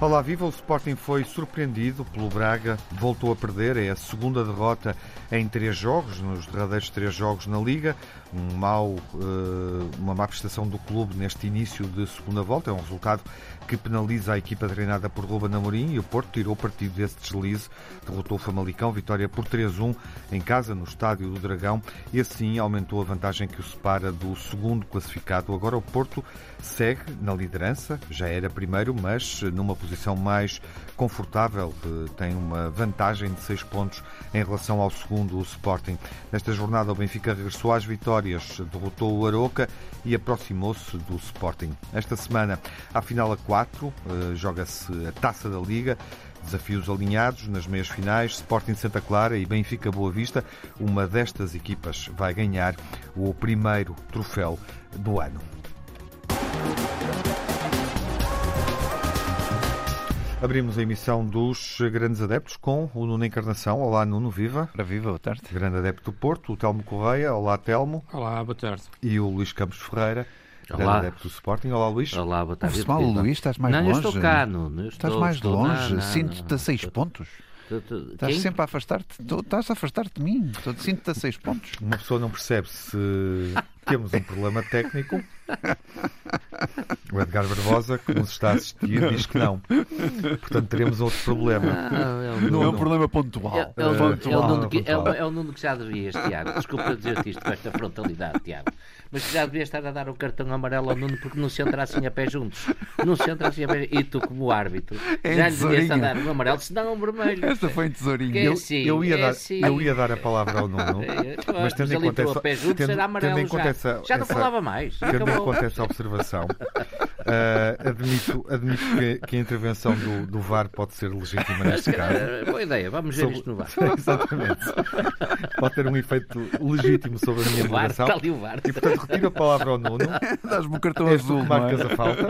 Olá, viva! O Sporting foi surpreendido pelo Braga, voltou a perder, é a segunda derrota em três jogos, nos derradeiros três jogos na Liga. Um mau, eh, uma má prestação do clube neste início de segunda volta, é um resultado que penaliza a equipa treinada por Ruben Amorim e o Porto tirou partido desse deslize, derrotou o Famalicão, vitória por 3-1 em casa, no Estádio do Dragão, e assim aumentou a vantagem que o separa do segundo classificado. Agora o Porto segue na liderança, já era primeiro, mas numa posição mais confortável, tem uma vantagem de 6 pontos em relação ao segundo, o Sporting. Nesta jornada o Benfica regressou às vitórias, derrotou o Aroca e aproximou-se do Sporting. Esta semana, à final a 4, eh, joga-se a Taça da Liga. Desafios alinhados nas meias finais, Sporting Santa Clara e Benfica Boa Vista. Uma destas equipas vai ganhar o primeiro troféu do ano. Abrimos a emissão dos Grandes Adeptos com o Nuno Encarnação. Olá, Nuno, viva. Para viva, boa tarde. Grande adepto do Porto, o Telmo Correia. Olá, Telmo. Olá, boa tarde. E o Luís Campos Ferreira. Olá. Grande adepto do Sporting. Olá, Luís. Olá, boa tarde. mal, Luís, estás mais não, longe. Não, eu estou cá, Nuno. Estás mais estou, longe. Sinto-te a seis pontos. Estás Quem? sempre a afastar-te. Estás a afastar-te de mim. Sinto-te a seis pontos. Uma pessoa não percebe se temos um problema técnico. O Edgar Barbosa, que nos está a assistir, diz que não. Portanto, teremos outro problema. Não, é, Não é um problema pontual. É, é o Nuno- Pontual. é o Nuno que- é é o Nuno que já devias, Tiago. Desculpa dizer-te isto com esta frontalidade, Tiago. Mas já devias estar a dar o cartão amarelo ao Nuno porque não se entra assim a pé juntos. Não se entra assim a pé E tu, como árbitro, É já lhe devias estar a dar um amarelo, se não um vermelho. Esta foi em tesourinho. É Eu, assim, eu ia é dar, assim. eu ia dar a palavra ao Nuno, É, mas tendo em ali conta entrou essa, a pé juntos, tendo, era amarelo tendo em conta já. Essa, já não essa- falava mais. Tendo em conta essa observação, eh, admito, admito que, que a intervenção do, do VAR pode ser legítima neste caso. Eh, Boa ideia, vamos ver Sobre- isto no VAR. Exatamente. Pode ter um efeito legítimo sobre a minha O VAR, moderação. está ali o VAR. E portanto retiro a palavra ao Nuno. Dás-me o cartão És azul. que não é? marcas a falta.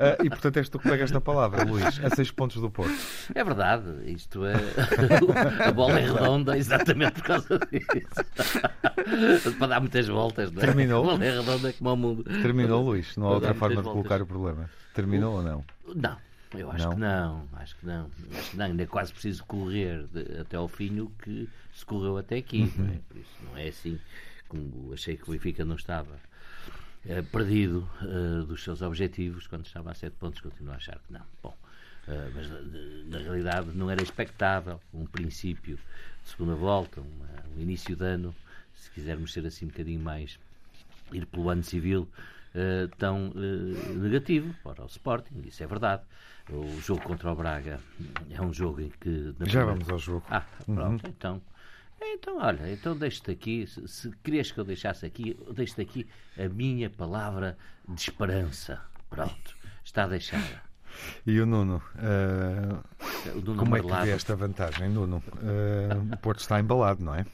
Ah, e portanto és tu que pegas na palavra, Luís. A seis pontos do Porto. É verdade, isto é. A bola é redonda exatamente por causa disso. Para dar muitas voltas, não é? Terminou? A bola é redonda como o mundo. Terminou, Luís. Não há outra forma de muitas colocar o problema. Terminou ou não? Não, eu acho Não? que não, acho que não. Acho que não, ainda é quase preciso correr de- até ao fim o que se correu até aqui, não é? Por isso não é assim como achei que o Benfica não estava. eh, perdido eh, dos seus objetivos quando estava a sete pontos, continuo a achar que não. Bom, eh, mas na, na realidade não era expectável um princípio de segunda volta, uma- um início de ano, se quisermos ser assim um bocadinho mais ir pelo ano civil eh, tão eh, negativo para o Sporting, isso é verdade. O jogo contra o Braga é um jogo em que. Já primeira- vamos ao jogo. Ah, pronto, então. Então, olha, então deixo-te aqui, se, se querias que eu deixasse aqui, deixo-te aqui a minha palavra de esperança. Pronto, está deixada. E o Nuno? ah, O Nuno como é que vê esta vantagem, Nuno? Ah, o Porto está embalado, não é?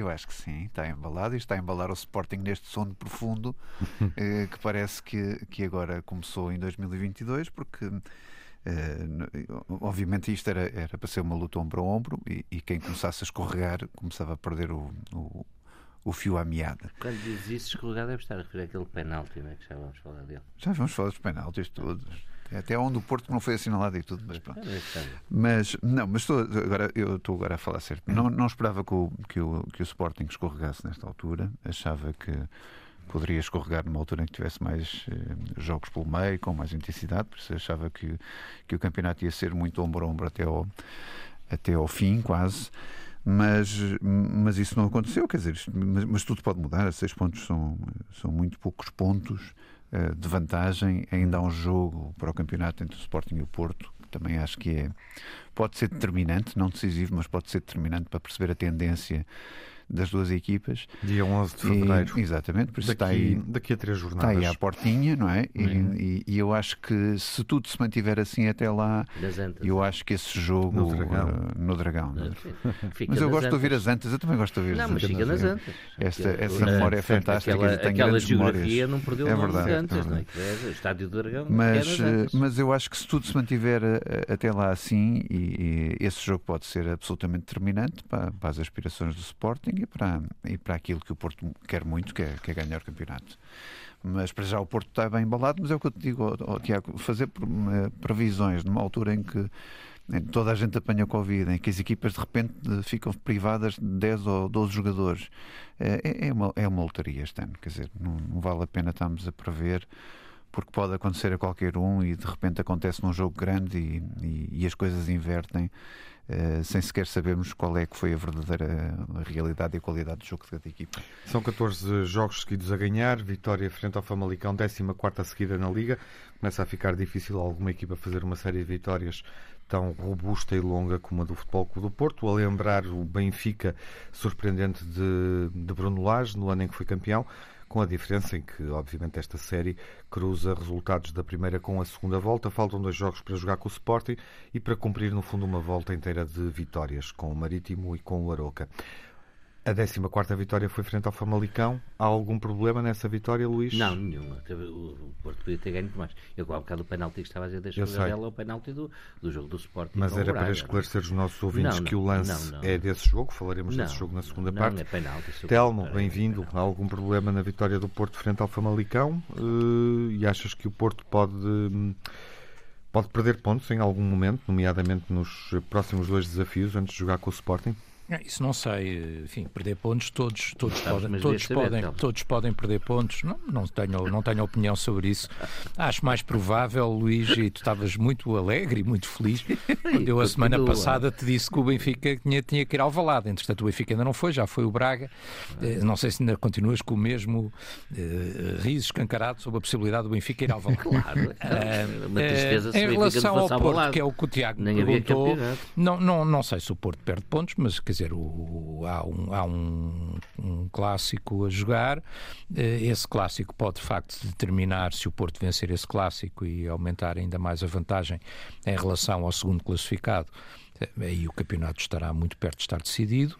Eu acho que sim, está embalado e está a embalar o Sporting neste sono profundo eh, que parece que, que agora começou em 2022, porque eh, obviamente isto era, era para ser uma luta ombro a ombro e, e quem começasse a escorregar começava a perder o, o, o fio à meada. Quando dizes isso, escorregar deve estar a referir àquele penalti, né, que já vamos falar dele. Já vamos falar dos penaltis todos. Até onde o Porto não foi assinalado e tudo, mas pronto. Estar. Mas, não, mas estou agora, eu estou agora a falar certo. Não, não esperava que o, que, o, que o Sporting escorregasse nesta altura. Achava que poderia escorregar numa altura em que tivesse mais eh, jogos pelo meio, com mais intensidade. Por isso achava que, que o campeonato ia ser muito ombro a ombro até ao, até ao fim, quase. Mas, mas isso não aconteceu, quer dizer, isto- mas, mas tudo pode mudar. Seis pontos são, são muito poucos pontos de vantagem. Ainda há um jogo para o campeonato entre o Sporting e o Porto, que também acho que é, pode ser determinante, não decisivo, mas pode ser determinante para perceber a tendência das duas equipas. Dia 11 de E- fevereiro. exatamente, por isso está Daqui, aí, daqui a três está jornadas. aí à portinha, não é? E, e- e eu acho que se tudo se mantiver assim até lá, Das antas. eu acho que esse jogo No Dragão. eh, no Dragão. não é? Fica Mas eu gosto de ouvir antas. as antas, eu também gosto de ouvir Não, as mas antas. fica nas antas. Esta, essa memória é fantástica, Aquela, tenho aquela grandes geografia memórias. não perdeu É o nome verdade, de antas, é não é? É o Estádio do Dragão, Mas, é antas. eh, mas eu acho que se tudo se mantiver eh, até lá assim, e, e esse jogo pode ser absolutamente determinante para, para as aspirações do Sporting e para, e para aquilo que o Porto quer muito, que é, que é ganhar o campeonato. Mas para já o Porto está bem embalado, mas é o que eu te digo, oh, Tiago, fazer eh, previsões numa altura em que toda a gente apanha Covid, em que as equipas de repente ficam privadas de 10 ou 12 jogadores, é, é, uma, é uma lotaria este ano. Quer dizer, não, não vale a pena estarmos a prever porque pode acontecer a qualquer um e de repente acontece num jogo grande e, e, e as coisas invertem uh, sem sequer sabermos qual é que foi a verdadeira realidade e qualidade do jogo de cada equipa. São 14 jogos seguidos a ganhar, vitória frente ao Famalicão, 14 seguida na Liga. Começa a ficar difícil alguma equipa fazer uma série de vitórias tão robusta e longa como a do Futebol Clube do Porto, a lembrar o Benfica surpreendente de, de Bruno Lage no ano em que foi campeão com a diferença em que, obviamente, esta série cruza resultados da primeira com a segunda volta. Faltam dois jogos para jogar com o Sporting e para cumprir, no fundo, uma volta inteira de vitórias com o Marítimo e com o Aroca. A 14 vitória foi frente ao Famalicão. Há algum problema nessa vitória, Luís? Não, nenhuma. O Porto podia ter ganho mais. Eu, há um bocado, o penalti que estava a dizer da o penalti do, do jogo do Sporting. Mas era para esclarecer os nossos ouvintes não, que o lance não, não, é desse jogo. Falaremos desse jogo na segunda parte. Não, é penalti. Telmo, bem-vindo. Há algum problema na vitória do Porto frente ao Famalicão? Uh, e achas que o Porto pode. Hum, pode perder pontos em algum momento, nomeadamente nos próximos dois desafios antes de jogar com o Sporting? É, isso não sei, enfim, perder pontos todos, todos, podem, todos, podem, então. todos podem perder pontos. Não, não, tenho, não tenho opinião sobre isso. Acho mais provável, Luís, e tu estavas muito alegre e muito feliz quando eu a semana passada te disse que o Benfica tinha, tinha que ir ao Valado. Entretanto, o Benfica ainda não foi, já foi o Braga. Eh, não sei se ainda continuas com o mesmo uh, riso escancarado sobre a possibilidade do Benfica ir ao Valado. Claro, uh, uma tristeza uh, Em relação ao Porto, que é o que o Tiago Nem perguntou, não, não, não sei se o Porto perde pontos, mas dizer, o, há, um, há um, um, clássico a jogar. Eh, esse clássico pode, de facto, determinar se o Porto vencer esse clássico e aumentar ainda mais a vantagem em relação ao segundo classificado. Eh, aí o campeonato estará muito perto de estar decidido.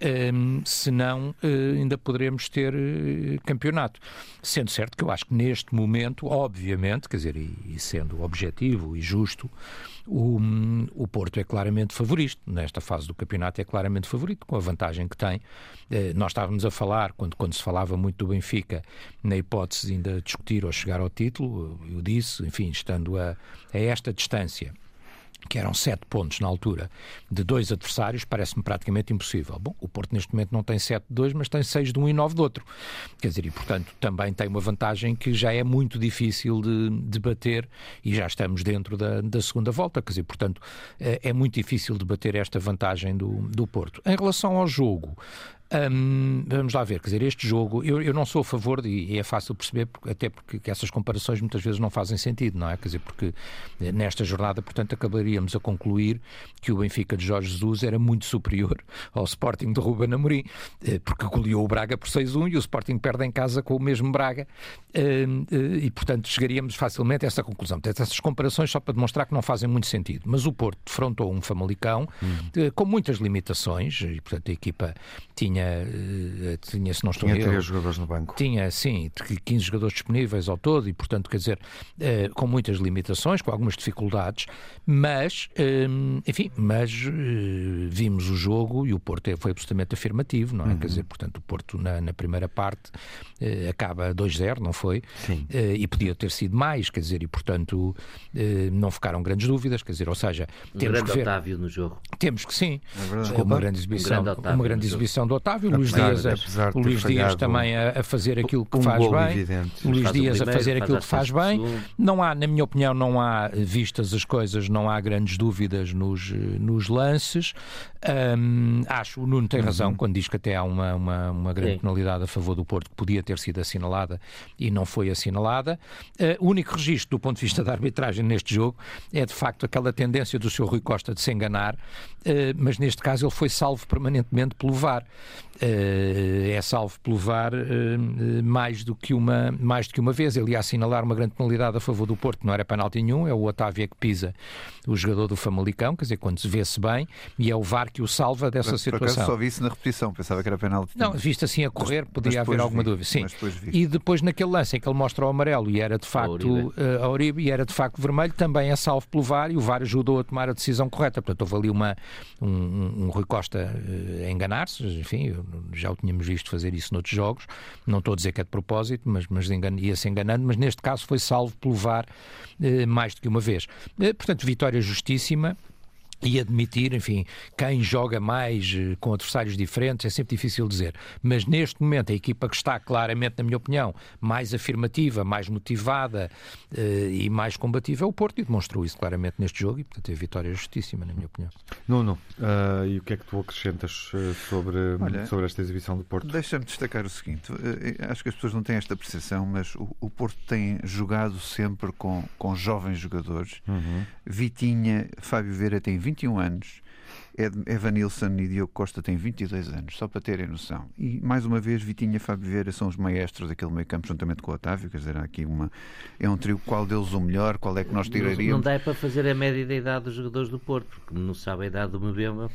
Um, se não, uh, ainda poderemos ter uh, campeonato. Sendo certo que eu acho que neste momento, obviamente, quer dizer, e, e sendo objetivo e justo, o, o Porto é claramente favorito. Nesta fase do campeonato é claramente favorito, com a vantagem que tem. Uh, nós estávamos a falar, quando, quando se falava muito do Benfica, na hipótese de ainda discutir ou chegar ao título, eu disse, enfim, estando a, a esta distância que eram sete pontos na altura, de dois adversários, parece-me praticamente impossível. Bom, o Porto neste momento não tem sete de dois, mas tem seis de um e nove do outro. Quer dizer, e portanto também tem uma vantagem que já é muito difícil de, de bater e já estamos dentro da, da segunda volta. Quer dizer, portanto é, é muito difícil de bater esta vantagem do, do Porto. Em relação ao jogo, Hum, vamos lá ver, quer dizer, este jogo, eu, eu não sou a favor, e, e é fácil perceber, até porque essas comparações muitas vezes não fazem sentido, não é? Quer dizer, porque eh, nesta jornada, portanto, acabaríamos a concluir que o Benfica de Jorge Jesus era muito superior ao Sporting de Ruben Amorim, eh, porque goleou o Braga por 6-1 e o Sporting perde em casa com o mesmo Braga, eh, e portanto chegaríamos facilmente a essa conclusão. Portanto, essas comparações só para demonstrar que não fazem muito sentido. Mas o Porto defrontou um Famalicão hum. com muitas limitações, e portanto a equipa tinha tinha, eh, tinha se não estou Tinha três jogadores no banco. Tinha, sim, 15 jogadores disponíveis ao todo e, portanto, quer dizer, eh, com muitas limitações, com algumas dificuldades, mas, eh, enfim, mas vimos o jogo e o Porto foi absolutamente afirmativo, não é? Uhum. Quer dizer, portanto, o Porto na, na primeira parte acaba 2-0, não foi? Sim. E podia ter sido mais, quer dizer, e, portanto, não ficaram grandes dúvidas, quer dizer, ou seja, um temos grande que ver... Otávio no jogo. Temos que sim, é uma grande exibição, um grande uma grande exibição do Otávio Otávio, Luís Dias, a, o Luís Dias também a, a, fazer aquilo que um faz bem, evidente. o Luís Dias a fazer aquilo que faz bem. Não há, na minha opinião, não há, vistas as coisas, não há grandes dúvidas nos, nos lances. Um, acho, o Nuno tem razão uhum. quando diz que até há uma, uma, uma grande Sim. penalidade a favor do Porto que podia ter sido assinalada e não foi assinalada. Uh, o único registro do ponto de vista da arbitragem neste jogo é de facto aquela tendência do Sr. Rui Costa de se enganar, uh, mas neste caso ele foi salvo permanentemente pelo VAR. Uh, é salvo pelo VAR mais, do que uma, mais do que uma vez. Ele ia assinalar uma grande penalidade a favor do Porto, não era penalti nenhum, é o Otávio que pisa o jogador do Famalicão, quer dizer, quando se vê-se bem, e é o VAR que o salva dessa por, situação. Por acaso só vi isso na repetição, pensava que era penalti. Não, visto assim a correr, podia haver alguma vi, dúvida. Sim. Depois e depois naquele lance em que ele mostra o amarelo e era de facto a Oribe, uh, e era de facto vermelho, também é salvo pelo VAR e o VAR ajudou a tomar a decisão correta. Portanto, houve ali uma, um, um Rui Costa uh, a enganar-se, enfim, já o tínhamos visto fazer isso noutros jogos, não estou a dizer que é de propósito, mas, mas ia-se enganando, mas neste caso foi salvo pelo VAR eh, mais do que uma vez. Eh, portanto, vitória justíssima, e admitir, enfim, quem joga mais eh, com adversários diferentes é sempre difícil dizer. Mas neste momento a equipa que está claramente, na minha opinião, mais afirmativa, mais motivada uh, e mais combativa é o Porto e demonstrou isso claramente neste jogo e, portanto, é vitória justíssima, na minha opinião. Nuno, uh, e o que é que tu acrescentas sobre, Olha, sobre esta exibição do Porto? Deixa-me destacar o seguinte: acho que as pessoas não têm esta percepção, mas o, o Porto tem jogado sempre com, com jovens jogadores. Uhum. Vitinha, Fábio Vera tem 20 21 anos. Evan Nilsson e Diogo Costa têm 22 anos, só para terem noção. E, mais uma vez, Vitinha e Fábio Vieira são os maestros daquele meio campo, juntamente com o Otávio. Quer dizer, há aqui uma. É um trio, qual deles o melhor, qual é que nós tiraríamos. Não dá para fazer a média da idade dos jogadores do Porto, porque não sabe a idade do Mbemba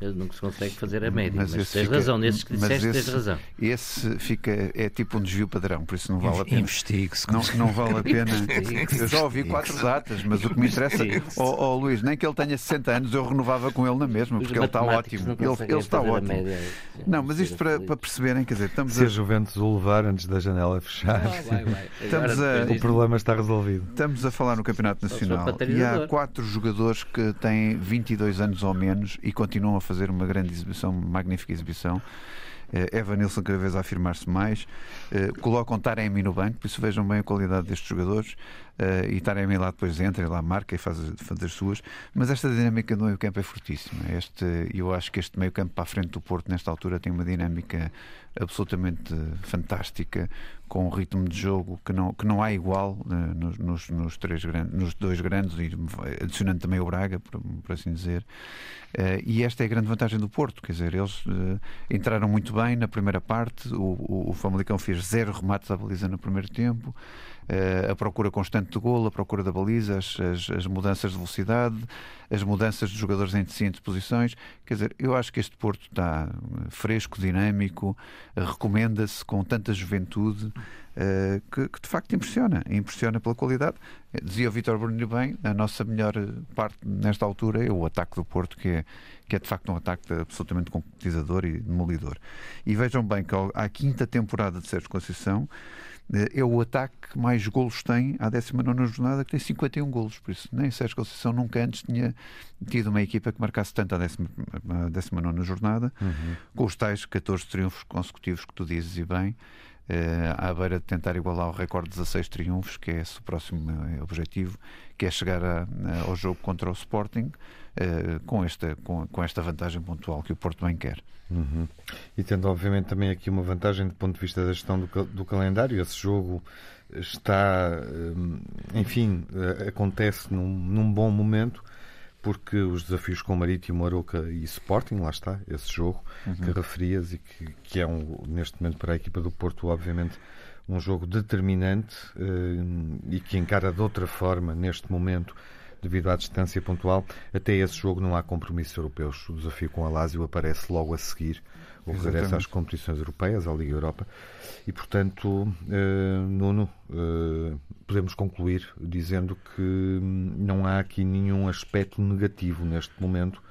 não se consegue fazer a média. Mas, mas tens fica, razão, nesses que disseste, esse, tens razão. Esse fica, é tipo um desvio padrão, por isso não vale a pena. Investigue-se. Não, não vale a pena. eu já ouvi quatro datas, mas o que me interessa, ó oh, oh, Luís, nem que ele tenha 60 anos, eu renovava com ele na mesma, porque ele está ótimo. Ele, ele está ótimo. Média, não, mas isto para, para perceberem, quer dizer, estamos Se a, a Juventus o levar antes da janela fechar, ah, vai, vai. Estamos a... o problema está resolvido. Estamos a falar no Campeonato Nacional e há quatro jogadores que têm 22 anos ou menos e continuam a fazer uma grande exibição exibição, magnífica exibição. Uh, Evan Nilsson cada vez a afirmar-se mais. Uh, colocam Taremi no banco, por isso vejam bem a qualidade destes jogadores. Uh, e Taremi lá depois entra, lá marca e faz, faz as suas. Mas esta dinâmica do meio campo é fortíssima. Este, eu acho que este meio campo para a frente do Porto, nesta altura, tem uma dinâmica absolutamente fantástica, com um ritmo de jogo que não, que não há igual nos, nos, nos, três grandes, nos dois grandes, e adicionando também o Braga, por, por assim dizer. Uh, e esta é a grande vantagem do Porto, quer dizer, eles uh, entraram muito bem na primeira parte, o, o, o Famalicão fez zero remates à baliza no primeiro tempo. Eh, a procura constante de golo, a procura da baliza, as, as, as, mudanças de velocidade, as mudanças de jogadores em distintas posições. Quer dizer, eu acho que este Porto está fresco, dinâmico, recomenda-se com tanta juventude. Uh, que, que, de facto impressiona, impressiona pela qualidade. Dizia o Vitor Bruno bem, a nossa melhor parte nesta altura é o ataque do Porto, que é, que é de facto um ataque absolutamente concretizador e demolidor. E vejam bem que à quinta temporada de Sérgio Conceição, é o ataque que mais golos tem à 19 jornada, que tem 51 golos. Por isso, nem Sérgio Conceição nunca antes tinha tido uma equipa que marcasse tanto à 19 jornada, uhum. com os tais 14 triunfos consecutivos que tu dizes e bem. Uh, à beira de tentar igualar o recorde de 16 triunfos, que é esse o próximo eh, objetivo, que é chegar a, a, ao jogo contra o Sporting uh, com, esta, com, com, esta vantagem pontual que o Porto bem quer. Uhum. E tendo, obviamente, também aqui uma vantagem do ponto de vista da gestão do, do calendário, esse jogo está, enfim, acontece num, num bom momento porque os desafios com Marítimo, Aroca e Sporting, lá está, esse jogo uhum. que referias e que, que é um, neste momento para a equipa do Porto, obviamente, um jogo determinante uh, e que encara de outra forma neste momento devido à distância pontual. Até esse jogo não há compromissos europeus. O desafio com a Lazio aparece logo a seguir o regresso às competições europeias, à Liga Europa. E, portanto, uh, Nuno, uh, podemos concluir dizendo que não há aqui nenhum aspecto negativo neste momento.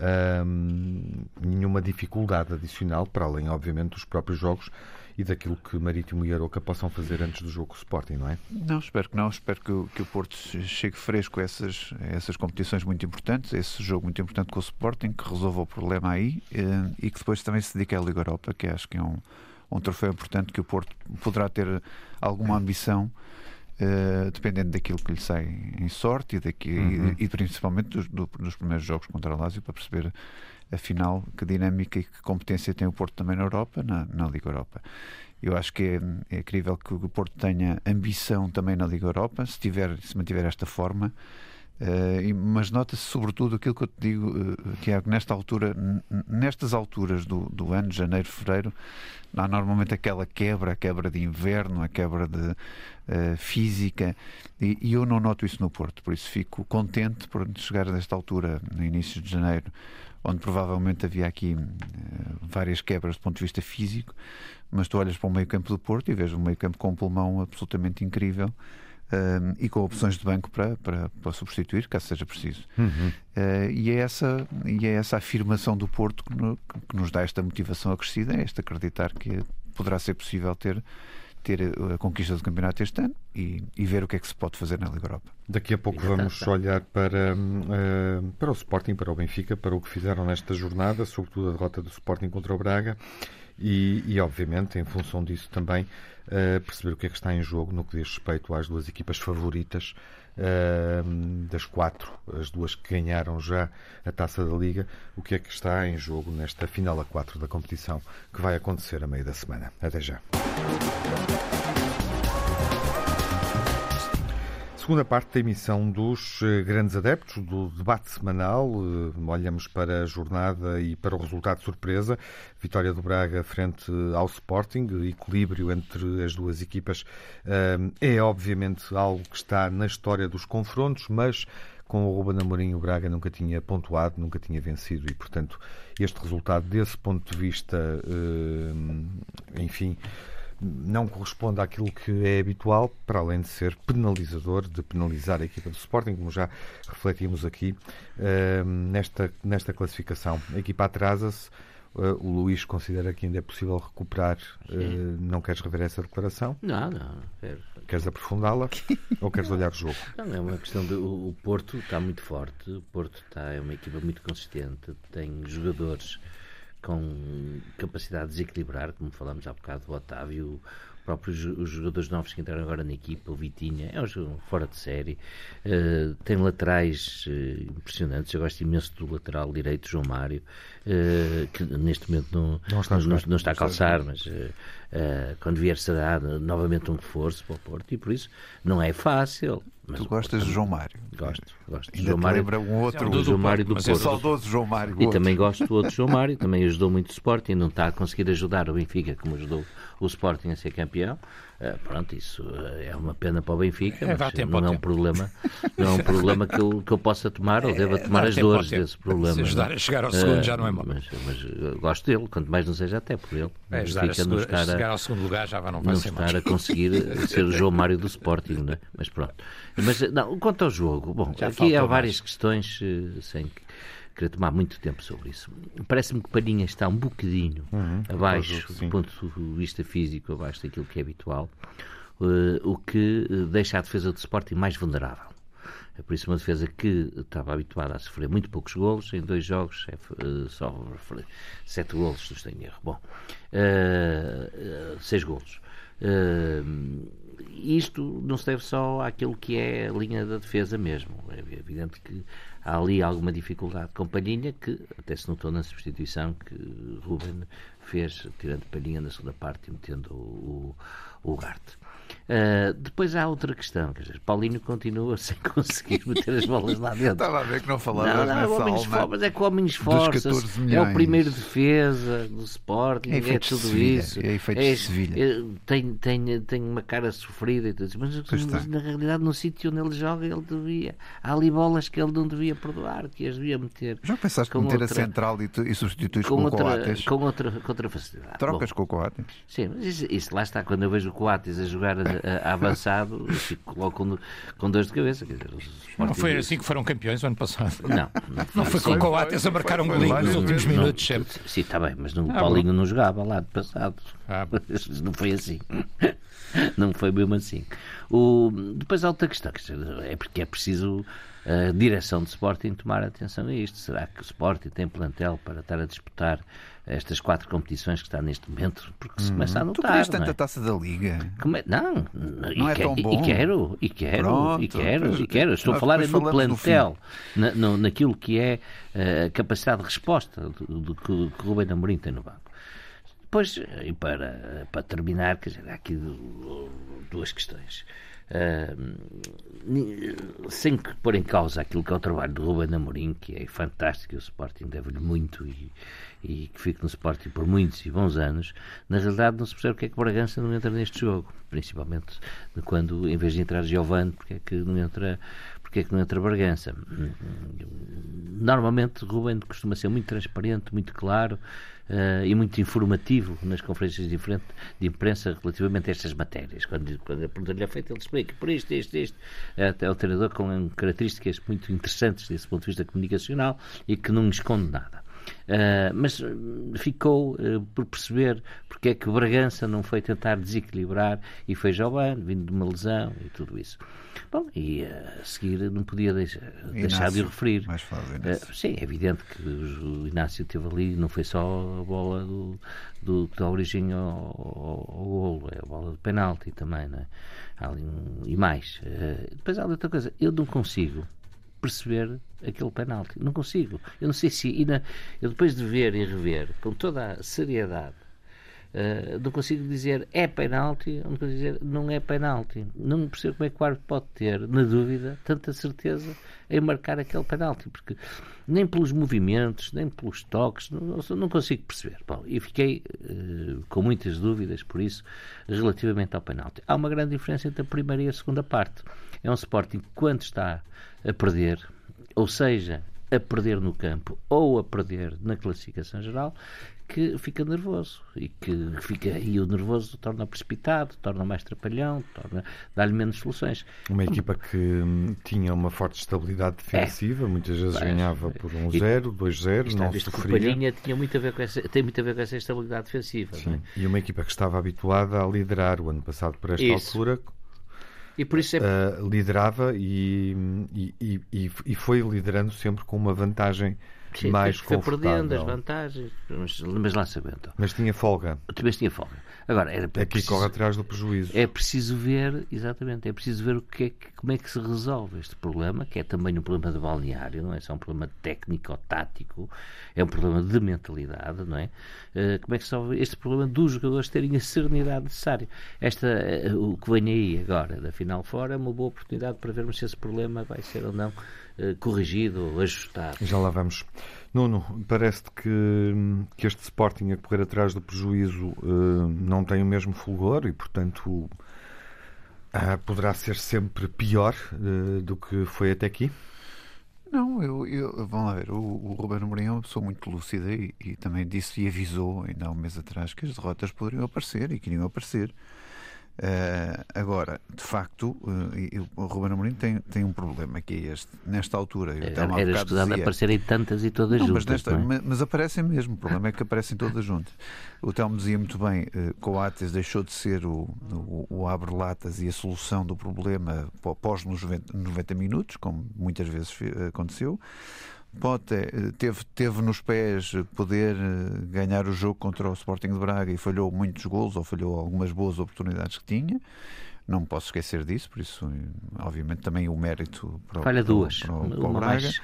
Um, nenhuma dificuldade adicional, para além, obviamente, dos próprios jogos e daquilo que Marítimo e Aroca possam fazer antes do jogo Sporting, não é? Não, espero que não. Espero que, o, que o Porto chegue fresco a essas, a essas competições muito importantes, esse jogo muito importante com o Sporting, que resolva o problema aí eh, e que depois também se dedique à Liga Europa, que acho que é um, um troféu importante que o Porto poderá ter alguma ambição. Uh, dependendo daquilo que lhe sai em sorte e, daqui, uhum. e, e, principalmente dos, do, dos primeiros jogos contra a Lazio para perceber afinal, que dinâmica e que competência tem o Porto também na Europa, na, na Liga Europa. Eu acho que é, é incrível que o Porto tenha ambição também na Liga Europa, se, tiver, se mantiver esta forma. Uh, mas nota-se sobretudo aquilo que eu te digo, uh, Tiago, nesta altura, nestas alturas do, do ano, janeiro, fevereiro, há normalmente aquela quebra, a quebra de inverno, a quebra de uh, física, e, e, eu não noto isso no Porto, por isso fico contente por chegar nesta altura, no início de janeiro, onde provavelmente havia aqui uh, várias quebras do ponto de vista físico, mas tu olhas para o meio campo do Porto e vês um meio campo com um pulmão absolutamente incrível. Uh, e com opções de banco para, para, para substituir, caso seja preciso. Uhum. Uh, e, é essa, e é essa afirmação do Porto que, no, que, nos dá esta motivação acrescida, é este acreditar que poderá ser possível ter ter a conquista do campeonato este ano e, e, ver o que é que se pode fazer na Liga Europa. Daqui a pouco vamos olhar para, uh, para o Sporting, para o Benfica, para o que fizeram nesta jornada, sobretudo a derrota do Sporting contra o Braga e, e obviamente, em função disso também, uh, perceber o que é que está em jogo no que diz respeito às duas equipas favoritas das quatro, as duas que ganharam já a taça da Liga, o que é que está em jogo nesta final a quatro da competição que vai acontecer a meio da semana. Até já. Segunda parte da emissão dos eh, grandes adeptos do debate semanal. Eh, olhamos para a jornada e para o resultado de surpresa. Vitória do Braga frente ao Sporting, equilíbrio entre as duas equipas eh, é obviamente algo que está na história dos confrontos, mas com o Ruben Amorim o Braga nunca tinha pontuado, nunca tinha vencido e, portanto, este resultado desse ponto de vista, enfim, não corresponde àquilo que é habitual, para além de ser penalizador, de penalizar a equipa do Sporting, como já refletimos aqui uh, nesta, nesta classificação. A equipa atrasa-se, uh, o Luís considera que ainda é possível recuperar. Uh, não queres rever essa declaração? Não, não. Quero. Queres aprofundá-la ou queres olhar o jogo? Não, é uma questão de. O, o Porto está muito forte, o Porto está, é uma equipa muito consistente, tem jogadores com capacidade de desequilibrar, como falamos há bocado do Otávio, próprios os jogadores novos que entraram agora na equipa, o Vitinha, é um jogador fora de série, uh, tem laterais uh, impressionantes, eu gosto imenso do lateral direito, João Mário, uh, que neste momento não, não, está, a, não, não está a calçar, mas quando vier será novamente um reforço para o Porto, e por isso não é fácil. Mas tu gostas de João Mário? Gosto, gosto. Ainda João Mário, lembra um outro do João Mário do Porto. É saudoso João Mário. E também gosto do outro João Mário, também ajudou muito o Sporting, não está a conseguir ajudar o Benfica como ajudou o Sporting a ser campeão. Uh, pronto, isso uh, é uma pena para o Benfica, é, mas não é um problema, não é um problema que eu, que eu possa tomar ou deva é, tomar as dores desse problema. Se ajudar a chegar ao segundo já não é mau. Mas, mas gosto dele, quanto mais não seja até por ele. É, ajudar a, segura, a, chegar ao segundo lugar já não vai não ser estar mais. a conseguir ser o João Mário do Sporting, não é? Mas pronto. Mas não, quanto ao jogo, bom, já aqui há várias mais. questões sem que queria tomar muito tempo sobre isso. Parece-me que Palhinha está um bocadinho uhum, abaixo, do ponto de vista físico, abaixo daquilo que é habitual, uh, o que eh, deixa a defesa do Sporting mais vulnerável. É por isso uma defesa que estava habituada a sofrer muito poucos golos, em dois jogos é, uh, só sete golos, se não estou em erro. Bom, uh, seis golos. Uh, isto não se deve só àquilo que é a linha da defesa mesmo. É evidente que há ali alguma dificuldade com Palhinha, que até se notou na substituição que Ruben fez, tirando Palhinha na segunda parte e metendo o, o, o Garte. Uh, depois há outra questão, quer dizer, Paulinho continua sem conseguir meter as bolas lá dentro. Estava a ver que não falava não, não, homem mas é que o homem esforça é o primeiro defesa do Sporting, é, é tudo Sevilha, isso. É efeito é, de Sevilha. É, tem, tem, tem uma cara sofrida, mas, mas na realidade no sítio onde ele joga ele devia, há ali bolas que ele não devia perdoar, que as devia meter. Já pensaste com meter outra, a central e, tu, e substituís com, com outra, Coates? Com outra, com outra facilidade. Trocas Bom, com o Coates? Sim, mas isso, isso, lá está, quando eu vejo o Coates a jogar avançado, fico logo com, com dores de cabeça. Quer dizer, não foi assim que foram campeões o ano passado? Não. Não foi, não foi com o Coates a marcar um golinho nos últimos minutos sempre. Sim, está bem, mas no, ah, Paulinho bom. não jogava lá de passado. Ah, não foi assim. Não foi mesmo assim. O, depois há outra questão, é porque é preciso a direção do Sporting tomar atenção a isto. Será que o Sporting tem plantel para estar a disputar estas quatro competições que está neste momento? Porque se hum, começa a notar. Tu tanta é? taça da Liga? É? Não, não, é tão bom. E quero, e quero, Pronto, e quero, e quero. Estou a falar no plantel, na, no, naquilo que é eh, a capacidade de resposta do, do que o Rubem Amorim tem no banco. Depois, e para, para terminar, quer dizer, há aqui duas questões. Sem pôr em causa aquilo que é o trabalho do Ruben Amorim, que é fantástico, o Sporting deve-lhe muito e, e, que fique no Sporting por muitos e bons anos, na realidade não se percebe porque é que Bragança não entra neste jogo, principalmente quando, em vez de entrar Giovanni, porque é que não entra porque é que não entra Bragança? Normalmente Ruben costuma ser muito transparente, muito claro, uh, e muito informativo nas conferências de, de imprensa relativamente a estas matérias. Quando, quando a pergunta lhe é feita, ele explica por isto, isto, isto. É, o treinador com características muito interessantes desse ponto de vista comunicacional e que não esconde nada. Uh, mas ficou uh, por perceber porque é que Bragança não foi tentar desequilibrar e foi Jovem, vindo de uma lesão e tudo isso. Bom, e uh, a seguir não podia deixar, deixar de o referir. Mais fácil, sim, é evidente que o Inácio teve ali, não foi só a bola do, do, que dá origem ao, ao, ao golo, é a bola do penalti também, não é? Um, e mais. depois há outra coisa, eu não consigo perceber aquele penalti. Não consigo. Eu não sei se. eu depois de ver e rever com toda a seriedade, uh, não consigo dizer é penalti, não consigo dizer não é penalti. Não percebo como é que o árbitro pode ter, na dúvida, tanta certeza em marcar aquele penalti, porque nem pelos movimentos, nem pelos toques, não, não consigo perceber. Bom, e fiquei uh, com muitas dúvidas, por isso, relativamente ao penalti. Há uma grande diferença entre a primeira e a segunda parte. É um Sporting que, quando está a perder, ou seja, a perder no campo ou a perder na classificação geral, que fica nervoso e que fica e o nervoso torna precipitado, torna mais trapalhão, torna dá-lhe menos soluções. Uma equipa que hum, tinha uma forte estabilidade defensiva, é. muitas vezes ganhava por 1-0, um 2-0, não sofria. A Palhinha tinha muito a ver com essa, tem muito a ver com essa estabilidade defensiva. Sim. É? E uma equipa que estava habituada a liderar o ano passado por esta Isso. altura e por isso é... uh, liderava e, e, e, e, foi liderando sempre com uma vantagem Sim, mais foi perdendo as vantagens, mas, mas lá se aguentou. Mas tinha folga. Mas tinha folga. Agora, era Aqui preciso, corre atrás do prejuízo. É preciso ver, exatamente, é preciso ver o que é, como é que se resolve este problema, que é também um problema de balneário, não é só um problema técnico ou tático, é um problema de mentalidade, não é? Uh, como é que se resolve este problema dos jogadores terem a serenidade necessária? Esta, uh, o que vem aí agora, da final fora, é uma boa oportunidade para vermos se esse problema vai ser ou não corrigido, ajustado. Já lá vamos. Nuno, parece-te que, que este Sporting a correr atrás do prejuízo uh, não tem o mesmo fulgor e, portanto, uh, poderá ser sempre pior uh, do que foi até aqui? Não, eu, eu, vamos lá ver, o, o Ruben Amorim é uma pessoa muito lúcida e, e, também disse e avisou ainda há um mês atrás que as derrotas poderiam aparecer e que iriam aparecer. Uh, agora, de facto, uh, o Ruben Amorim tem, tem um problema que é este. Nesta altura, eu era, era estudado dizia, aparecerem tantas e todas não, juntas. Mas, nesta, mas, mas, aparecem mesmo. O problema é que aparecem todas juntas. O Telmo dizia muito bem: uh, Coates deixou de ser o, o, o abre-latas e a solução do problema pós 90, 90 minutos, como muitas vezes aconteceu. Pote teve, teve nos pés poder eh, ganhar o jogo contra o Sporting de Braga e falhou muitos gols ou falhou algumas boas oportunidades que tinha não posso esquecer disso, por isso, obviamente, também o mérito para, Falha duas. para, para, para o Braga. Mais,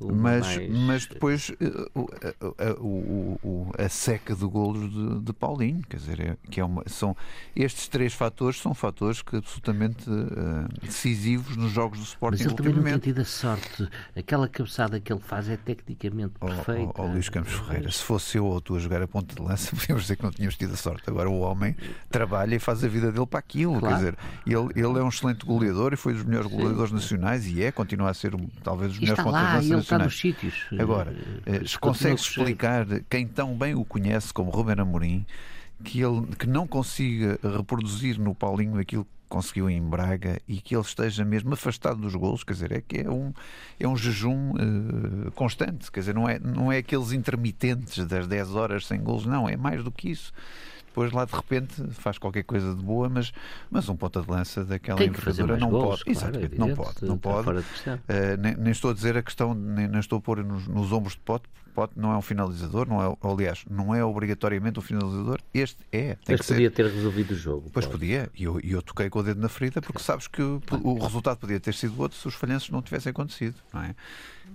mas, mais... mas depois a, a, a, a, seca de golos de, de Paulinho, quer dizer, é, que é uma, são, estes três fatores são fatores que absolutamente uh, decisivos nos jogos do Sporting. Mas ele também não tem tido a sorte. Aquela cabeçada que ele faz é tecnicamente perfeita. Ó oh, oh, Luís Campos Ferreira, se fosse eu ou tu a jogar a ponta de lança, podíamos dizer que não tínhamos tido a sorte. Agora o homem trabalha e faz a vida dele para aquilo, claro. quer dizer, ele, ele é um excelente goleador e foi dos melhores goleadores nacionais e é, continua a ser um, talvez os melhores pontas nacionais. Está nos sítios. Agora, eh, consegue explicar quem tão bem o conhece como Ruben Amorim que ele que não consiga reproduzir no Paulinho aquilo que conseguiu em Braga e que ele esteja mesmo afastado dos golos, quer dizer, é que é um, é um jejum uh, constante, quer dizer, não é, não é aqueles intermitentes das 10 horas sem golos, não, é mais do que isso depois lá de repente faz qualquer coisa de boa, mas, mas um ponta de lança daquela envergadura não gols, pode. Claro, Exatamente, evidente, não pode. Não pode. Uh, nem, nem, estou a dizer a questão, nem, nem estou a pôr nos, nos ombros de pote, Pote não é um finalizador, não é, aliás, não é obrigatoriamente um finalizador, este é. Mas podia ser. ter resolvido o jogo. Pois pode. podia, e eu, eu toquei com o dedo na ferida porque sabes que o, o resultado podia ter sido outro se os falhanços não tivessem acontecido, não é?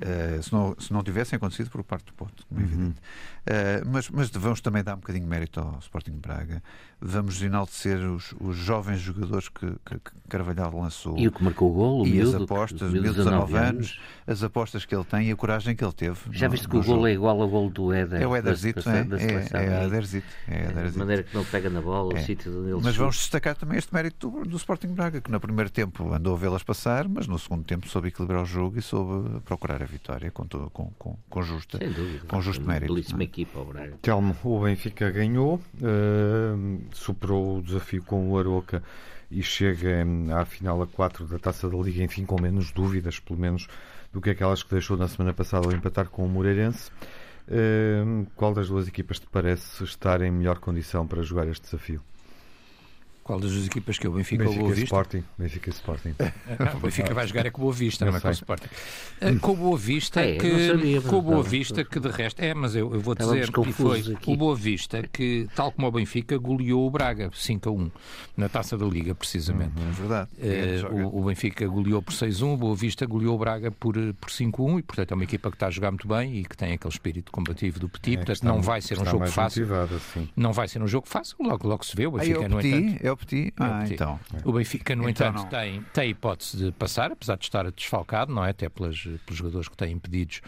Uh, se, não, se não tivessem acontecido por parte do Porto, como é evidente. Uh, mas, mas vamos também dar um bocadinho de mérito ao Sporting de Braga. Vamos enaltecer os, os jovens jogadores que, que, que, Carvalhal lançou. E o que marcou o golo, e miúdo, as apostas, o 19 anos, as apostas que ele tem e a coragem que ele teve. Já viste que o golo é igual ao gol do Éder. É o Éderzito, é, da, é, é, Éderzito. É De maneira que não pega na bola, é. o sítio onde ele Mas vamos destacar também este mérito do, do Sporting Braga, que no primeiro tempo andou a vê-las passar, mas no segundo tempo soube equilibrar o jogo e soube procurar a vitória com, todo, com, com, com, justa, dúvida, com justo mérito. Belíssima equipa, o. Telmo, o Benfica ganhou, uh, superou o desafio com o Aroca e chega à final a 4 da Taça da Liga, enfim, com menos dúvidas, pelo menos, do que aquelas que deixou na semana passada ao empatar com o Moreirense. Uh, qual das duas equipas te parece estar em melhor condição para jogar este desafio? Qual das duas equipas que é o Benfica, Benfica ou o Boa Vista? Sporting. Benfica e Sporting. Não, o Benfica vai jogar é com o Boa Vista, não, é com o Sporting. Uh, com o Boa Vista é, que sabia, com o Boa Vista que de resto é, mas eu, eu vou dizer que foi aqui. o Boa Vista que tal como o Benfica goleou o Braga 5 a 1 na Taça da Liga precisamente. Uhum, é verdade. Uh, o, o, Benfica goleou por 6-1, o Boa Vista goleou o Braga por por 5-1 e portanto é uma equipa que está a jogar muito bem e que tem aquele espírito combativo do Petit, é, portanto não vai ser um jogo fácil. Assim. Não vai ser um jogo fácil, logo logo se vê o Benfica ah, é o Petit. É o Petit. Ah, então. O Benfica, no então entanto, tem, tem hipótese de passar, apesar de estar desfalcado, não é? Até pelas, pelos jogadores que têm impedidos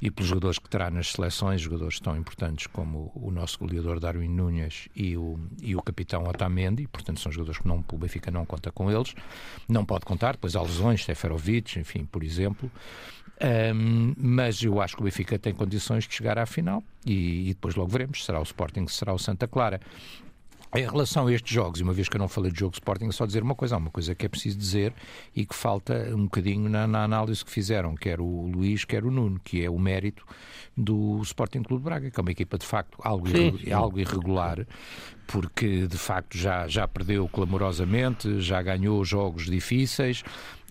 e pelos jogadores que terá nas seleções, jogadores tão importantes como o nosso goleador Darwin Nunes e o, e o capitão Otamendi, portanto são jogadores que não, o Benfica não conta com eles, não pode contar, depois há lesões, Seferovic, enfim, por exemplo. Um, mas eu acho que o Benfica tem condições de chegar à final e, e depois logo veremos. Será o Sporting, será o Santa Clara. Em relação a estes jogos, e uma vez que eu não falei de jogo Sporting, só dizer uma coisa, uma coisa que é preciso dizer e que falta um bocadinho na, na, análise que fizeram, quer o Luís, quer o Nuno, que é o mérito do Sporting Clube de Braga, que é uma equipa de facto algo, sim. algo irregular, porque de facto já, já perdeu clamorosamente, já ganhou jogos difíceis,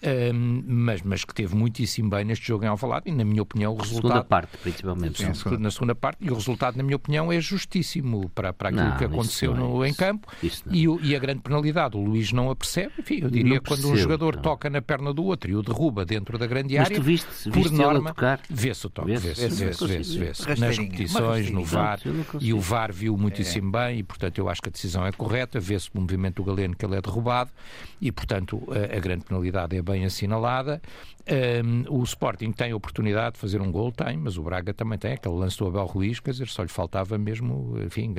um, mas, mas que teve muitíssimo bem neste jogo em Alvalade e, na minha opinião, o resultado... Segunda parte, principalmente. Sim, na segunda parte, e o resultado, na minha opinião, é justíssimo para, para aquilo não, que aconteceu no, em campo e, e, a grande penalidade. O Luís não a percebe, enfim, eu diria não quando percebo, um jogador não. toca na perna do outro e o derruba dentro da grande mas área, tu viste, viste por norma, vê-se o toque, vê-se, vê-se, vê-se, vê-se. Nas repetições, no VAR, e o VAR viu muitíssimo é. bem e, portanto, eu acho que a decisão é correta, vê-se o movimento do Galeno que ele é derrubado e, portanto, a, a grande penalidade é bem assinalada um, o Sporting tem a oportunidade de fazer um gol, tem, mas o Braga também tem aquele lance do Abel Ruiz, quer dizer, só lhe faltava mesmo, enfim,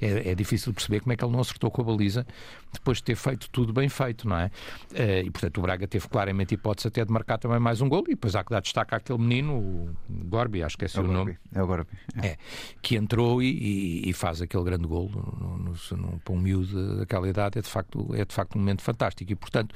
é, é difícil perceber como é que ele não acertou com a baliza depois de ter feito tudo bem feito, não é? Uh, e portanto o Braga teve claramente hipótese até de marcar também mais um gol e depois há que dar destaque àquele menino, o Gorbi, acho que é, é o nome. É o Gorbi. É. é. que entrou e, e, faz aquele grande gol no, no, no, para um miúdo daquela idade, é de, facto, é de facto um momento fantástico e portanto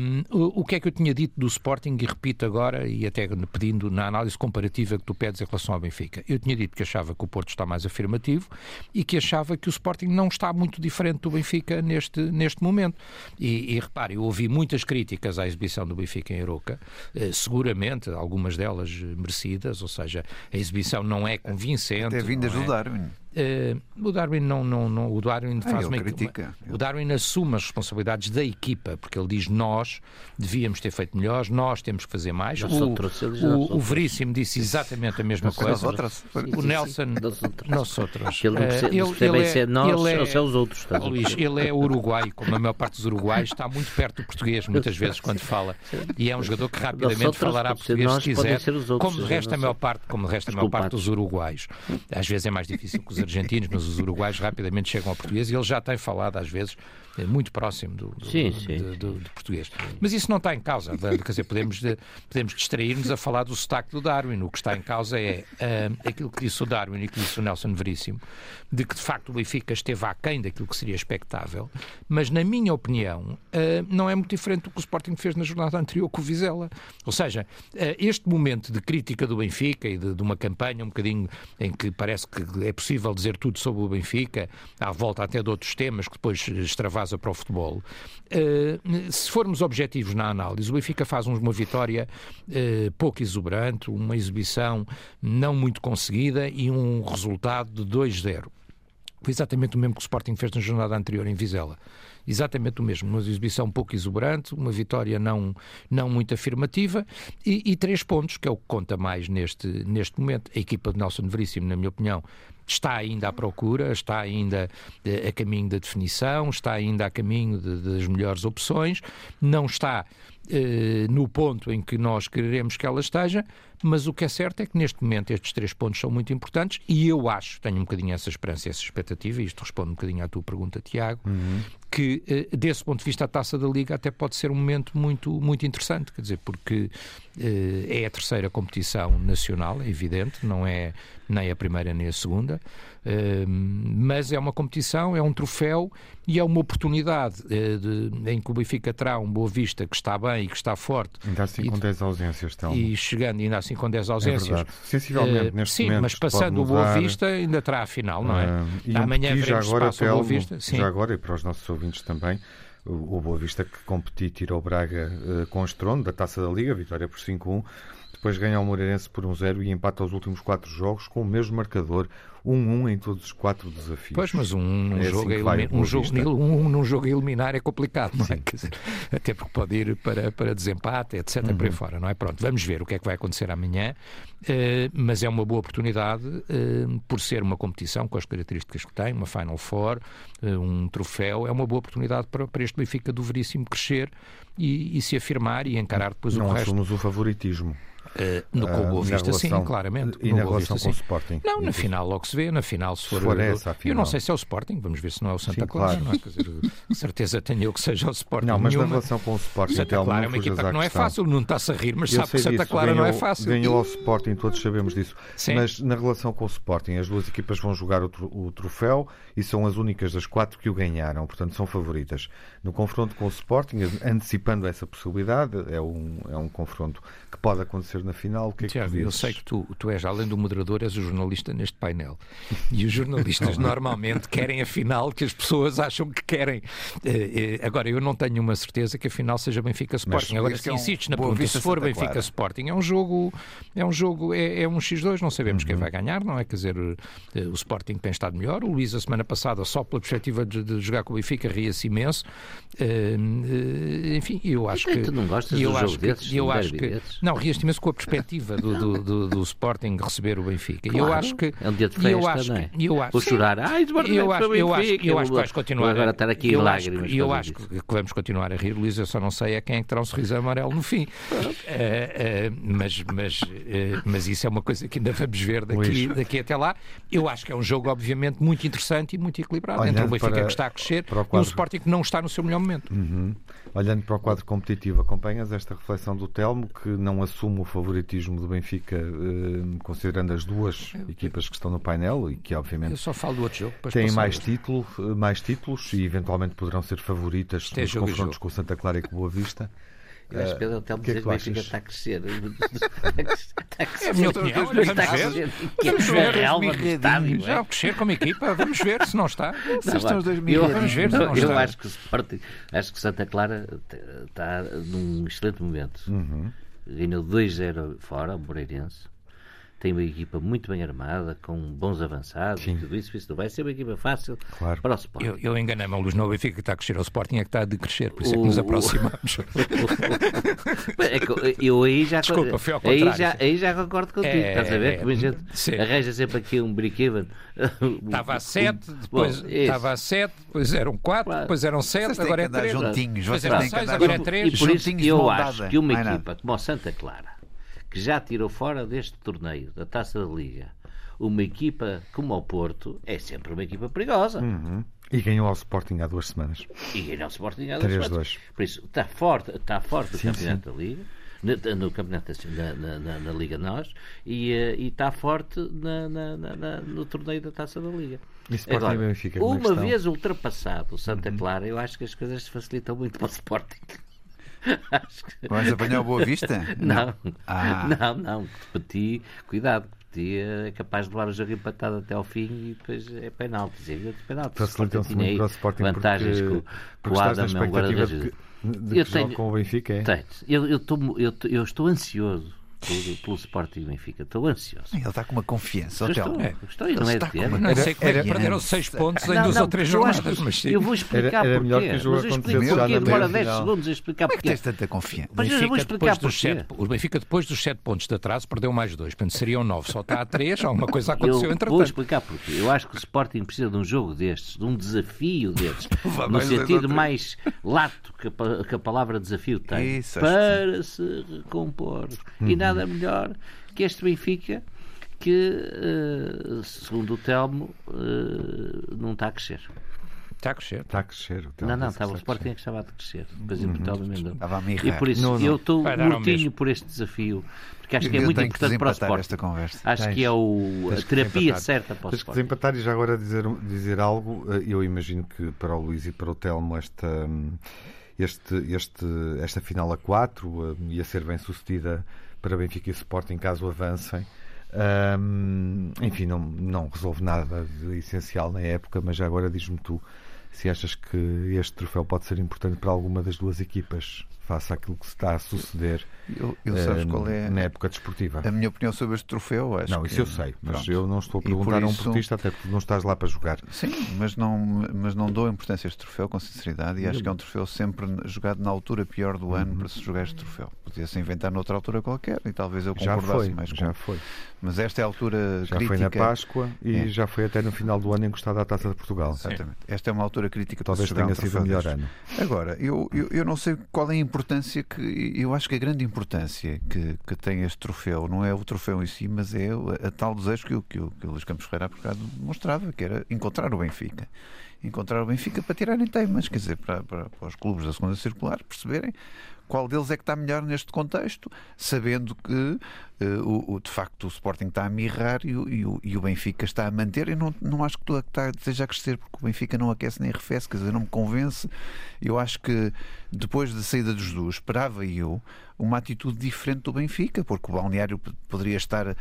um, o, o que é que eu tinha dito do Sporting e repito agora, e até pedindo na análise comparativa que tu pedes em relação ao Benfica. Eu tinha dito que achava que o Porto está mais afirmativo e que achava que o Sporting não está muito diferente do Benfica neste, neste momento. E, e repare, eu ouvi muitas críticas à exibição do Benfica em Aroca, eh, seguramente, algumas delas merecidas, ou seja, a exibição não é convincente. Até vindas é? do Darwin. Uh, o Darwin não, não, não o Darwin ah, faz uma, critica. Uma, o Darwin assume as responsabilidades da equipa porque ele diz nós devíamos ter feito melhores nós temos que fazer mais. O, o, o, Veríssimo disse exatamente a mesma coisa. o Nelson nós outros ele uh, ele, ele, é, nós ele é, ou são os outros Luís, ele é uruguai como a maior parte dos uruguais está muito perto do português muitas vezes quando fala. E é um jogador que rapidamente falará português se quiser. como de resto a maior parte como de resto a maior parte dos uruguais. Às vezes é mais difícil que os argentinos, mas os uruguaios rapidamente chegam ao português e ele já tem falado às vezes é muito próximo do, do, sim, sim. Do, do, do, português. Mas isso não está em causa. Quer dizer, podemos, podemos distrair-nos a falar do sotaque do Darwin. O que está em causa é uh, aquilo que disse o Darwin e que disse o Nelson Veríssimo, de que de facto o Benfica esteve aquém daquilo que seria expectável, mas na minha opinião uh, não é muito diferente do que o Sporting fez na jornada anterior com o Vizela. Ou seja, uh, este momento de crítica do Benfica e de, de, uma campanha um bocadinho em que parece que é possível dizer tudo sobre o Benfica, à volta até de outros temas que depois extravaram para o futebol. Uh, se formos objetivos na análise, o Benfica faz uma vitória uh, pouco exuberante, uma exibição não muito conseguida e um resultado de 2-0. Foi exatamente o mesmo que o Sporting fez na jornada anterior em Vizela. Exatamente o mesmo. Uma exibição pouco exuberante, uma vitória não, não muito afirmativa e, e, três pontos, que é o que conta mais neste, neste momento. A equipa de Nelson Veríssimo, na minha opinião, está ainda à procura, está ainda eh, a caminho da definição, está ainda a caminho de, das melhores opções, não está eh, no ponto em que nós queremos que ela esteja, mas o que é certo é que neste momento estes três pontos são muito importantes e eu acho, tenho um bocadinho essa esperança, essa expectativa, e isto responde um bocadinho à tua pergunta, Tiago, uhum. que eh, desse ponto de vista a taça da Liga até pode ser um momento muito, muito interessante, quer dizer, porque é a terceira competição nacional, é evidente, não é nem a primeira nem a segunda, eh, mas é uma competição, é um troféu e é uma oportunidade de, em que o Benfica terá um Boa Vista que está bem e que está forte. Ainda assim com 10 ausências, então. E chegando ainda assim com 10 ausências. É. Sensivelmente uh, neste sim, momento. Mas passando o Boa Vista ainda terá a final, não é? Uh, e Amanhã já agora, Telmo, Boa Vista. Sim. Já agora, e para os nossos ouvintes também, o Boa Vista que competiu tirou o Braga uh, com estrondo da Taça da Liga, vitória por 5-1. Depois ganha o Moreirense por 1-0 e empata os últimos quatro jogos com o mesmo marcador, 1-1 em todos os quatro desafios. Pois, mas um, um é jogo, assim um, jogo um, num jogo a eliminar é complicado, não é? Dizer, até porque pode ir para, para desempate, etc. Uhum. por aí uhum. fora, não é? Pronto, vamos ver o que é que vai acontecer amanhã, uh, mas é uma boa oportunidade uh, por ser uma competição com as características que tem, uma Final Four, uh, um troféu, é uma boa oportunidade para, para este Benfica do Veríssimo crescer e, e se afirmar e encarar depois não o resto. Não assumos o favoritismo. Uh, no com o Boa Vista, relação, sim, claramente. E na relação com o Sporting? Não, na final logo se vê, na final se for. Se for essa, eu não sei se é o Sporting, vamos ver se não é o Santa sim, Clara. Claro. Não é? Quer dizer, certeza tenho eu que seja o Sporting. Não, mas nenhuma. na relação com o Sporting, Santa Clara é uma equipa que não é fácil, não está-se a rir, mas eu sabe que Santa disso. Clara ganhou, não é fácil. Ganhou ao Sporting, todos sabemos disso. Sim. Mas na relação com o Sporting, as duas equipas vão jogar o, o troféu e são as únicas das quatro que o ganharam, portanto são favoritas. No confronto com o Sporting, antecipando essa possibilidade, é um, é um confronto que pode acontecer na final. O que é que Tiago, eu sei que tu, tu és, além do moderador, és o jornalista neste painel. E os jornalistas normalmente querem a final que as pessoas acham que querem. Eh, eh, agora, eu não tenho uma certeza que a final seja Benfica Sporting. Agora, se é um insistes na pergunta, se for Benfica Clara. Sporting, é um jogo, é um jogo, é, é um X2, não sabemos uhum. quem vai ganhar, não é? Quer dizer, eh, o Sporting tem estado melhor. O Luís, a semana passada, só pela perspectiva de, de jogar com o Benfica, ria-se imenso. enfim, eu acho que. Tu não gostas eu do acho jogo que, desses, eu acho que, Não, ria-se imenso com a perspectiva do, do, do, do Sporting receber o Benfica. Claro, eu acho que é um dia de festa, eu acho não é? Eu acho, Vou chorar. Ai, eu acho, eu acho, eu acho que vais continuar. agora estar aqui em lágrimas. E eu acho que, que vamos continuar a rir, Luís. Eu só não sei é quem é que terá um sorriso amarelo no fim. Uh, uh, mas, mas, uh, mas isso é uma coisa que ainda vamos ver daqui, daqui até lá. Eu acho que é um jogo, obviamente, muito interessante e muito equilibrado. Olhando entre o Benfica para, que está a crescer e o Sporting que não está no seu melhor momento. Uhum. Olhando para o quadro competitivo, acompanhas esta reflexão do Telmo, que não assume o favoritismo do Benfica, eh, considerando as duas equipas que estão no painel e que, obviamente, Eu só falo do outro jogo, têm mais, título, eh, mais títulos e, eventualmente, poderão ser favoritas nos confrontos com o Santa Clara e com o Boa Vista. Eu acho que Pedro Hotel dizer que o Benfica está a crescer. Está a crescer. É a minha opinião. Está a crescer. Vamos ver. Estádio. Já a crescer como equipa. Vamos ver se não está. Se estão os dois eu, Vamos ver se não está. Eu acho que, acho que Santa Clara está num excelente momento. Uhum. Ganhou 2-0 fora, o Moreirense tem uma equipa muito bem armada, com bons avançados Sim. e tudo isso, isso não vai ser uma equipa fácil claro. para o Sporting. Eu, eu enganei-me, o Luís não Benfica que está a crescer, o Sporting é que está a decrescer, por isso é que nos aproximamos. é eu aí já, Desculpa, foi ao aí já, aí já concordo contigo, é, estás a ver? Como a gente sim. arranja sempre aqui um brinquedo. Estava a 7, depois estava a 7, depois eram 4, claro. depois eram 7, agora é 3. Juntinhos, vocês têm que andar agora é 3. E por isso eu acho que uma equipa como o Santa Clara que já tirou fora deste torneio, da Taça da Liga, uma equipa como o Porto, é sempre uma equipa perigosa. Uhum. E ganhou ao Sporting há duas semanas. E ganhou ao Sporting há duas semanas. Por isso, está forte, está forte sim, o Campeonato sim. da Liga. No, campeonato assim, na, na, na, Liga Nós e, está forte na, no torneio da Taça da Liga. Agora, Benfica, é uma vez ultrapassado o Santa uhum. Clara, eu acho que as coisas se facilitam muito para o Sporting. Que... Vais apanhar o Boa Vista? Não, ah. não, não. Petit, cuidado, é capaz de levar o jogo empatado até ao fim e depois é penalti. É penalti. Facilitam-se muito para o Sporting vantagens porque, com, com o Adam é um guarda-redes. De, de eu tenho, com o Benfica, é? Tenho. Eu, eu, tô, eu, eu estou ansioso pelo, pelo Sporting Benfica. Estou ansioso. Ele está com uma confiança. Estou, é. estou, não é de uma... Não sei como é que perderam 6 pontos em duas ou três jornadas. Mas sim. Eu vou explicar era, era porquê. Mas eu explico porquê. Demora 10 segundos a explicar porquê. Como é que tens tanta confiança? Mas eu vou explicar porquê. O Benfica, depois dos 7 pontos de atraso, perdeu mais 2. Portanto, seriam 9. Só está a 3. Alguma coisa aconteceu eu entretanto. Vou explicar porquê. Eu acho que o Sporting precisa de um jogo destes, de um desafio destes. no sentido mais lato que a, palavra desafio tem. para se recompor. E nada nada melhor que este Benfica que, uh, segundo o Telmo, uh, não está a crescer. Está a crescer. Está a crescer. O não, não, estava, o Sporting é que estava a crescer. Depois uhum. Emendou. Estava a mirrar. E por isso não, não. eu estou mortinho por este desafio. Porque acho que é muito importante para o Sporting. Esta conversa. Acho Tens. que é o, a terapia certa para o Tens Sporting. que desempatar e já agora dizer, dizer algo. Eh, eu imagino que para o Luís e para o Telmo esta, hum, este, este, esta final a 4 ia ser bem sucedida para Benfica e Sporting caso avancem. Um, enfim, não, não resolve nada de essencial na época, mas já agora diz-me tu se achas que este troféu pode ser importante para alguma das duas equipas face àquilo que está a suceder eu, eu sabes qual é na época desportiva. A minha opinião sobre este troféu, acho Não, isso eu sei, mas Pronto. eu não estou a perguntar por a um portista, até porque não estás lá para jogar. Sim, mas não, mas não dou importância a este troféu, com sinceridade, e acho que é um troféu sempre jogado na altura pior do ano uhum. para se jogar este troféu. Podia-se inventar noutra altura qualquer e talvez eu concordasse já foi, mais com. Já foi. Mas esta é a altura já crítica. Já foi na Páscoa e é. já foi até no final do ano encostado à Taça de Portugal. Exatamente. Esta é uma altura crítica Talvez para tenha sido o melhor ano. Agora, eu, eu, eu não sei qual é a importância que. Eu acho que a grande importância que, que tem este troféu não é o troféu em si, mas é a, a tal desejo que, que, que o Luís Campos Ferreira há bocado mostrava, que era encontrar o Benfica. Encontrar o Benfica para tirarem temas, quer dizer, para, para, para os clubes da segunda circular perceberem qual deles é que está melhor neste contexto, sabendo que uh, o, o, de facto o Sporting está a mirrar e o, e o, e o Benfica está a manter. Eu não, não acho que está, esteja a crescer, porque o Benfica não aquece nem arrefece, quer dizer, não me convence. Eu acho que depois da saída dos Jesus, esperava eu uma atitude diferente do Benfica, porque o balneário poderia estar uh,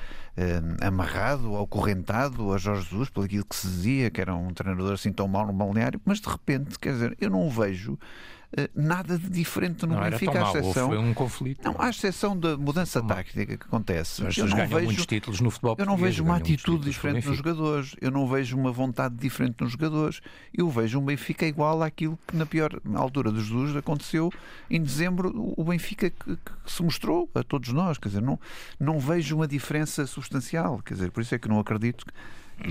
amarrado ou correntado a Jorge Jesus, pelo aquilo que se dizia, que era um treinador assim tão mau no balneário, mas de repente, quer dizer, eu não vejo eh, nada de diferente no não Benfica, à exceção. Foi um conflito. Não, à exceção da mudança tática que acontece. Mas eu não vejo muitos títulos no futebol Eu não vejo uma atitude diferente nos jogadores. Eu não vejo uma vontade diferente nos jogadores. Eu vejo um Benfica igual àquilo que na pior altura dos Jesus aconteceu em dezembro. O Benfica que, que, se mostrou a todos nós. Quer dizer, não, não vejo uma diferença substancial. Quer dizer, por isso é que não acredito que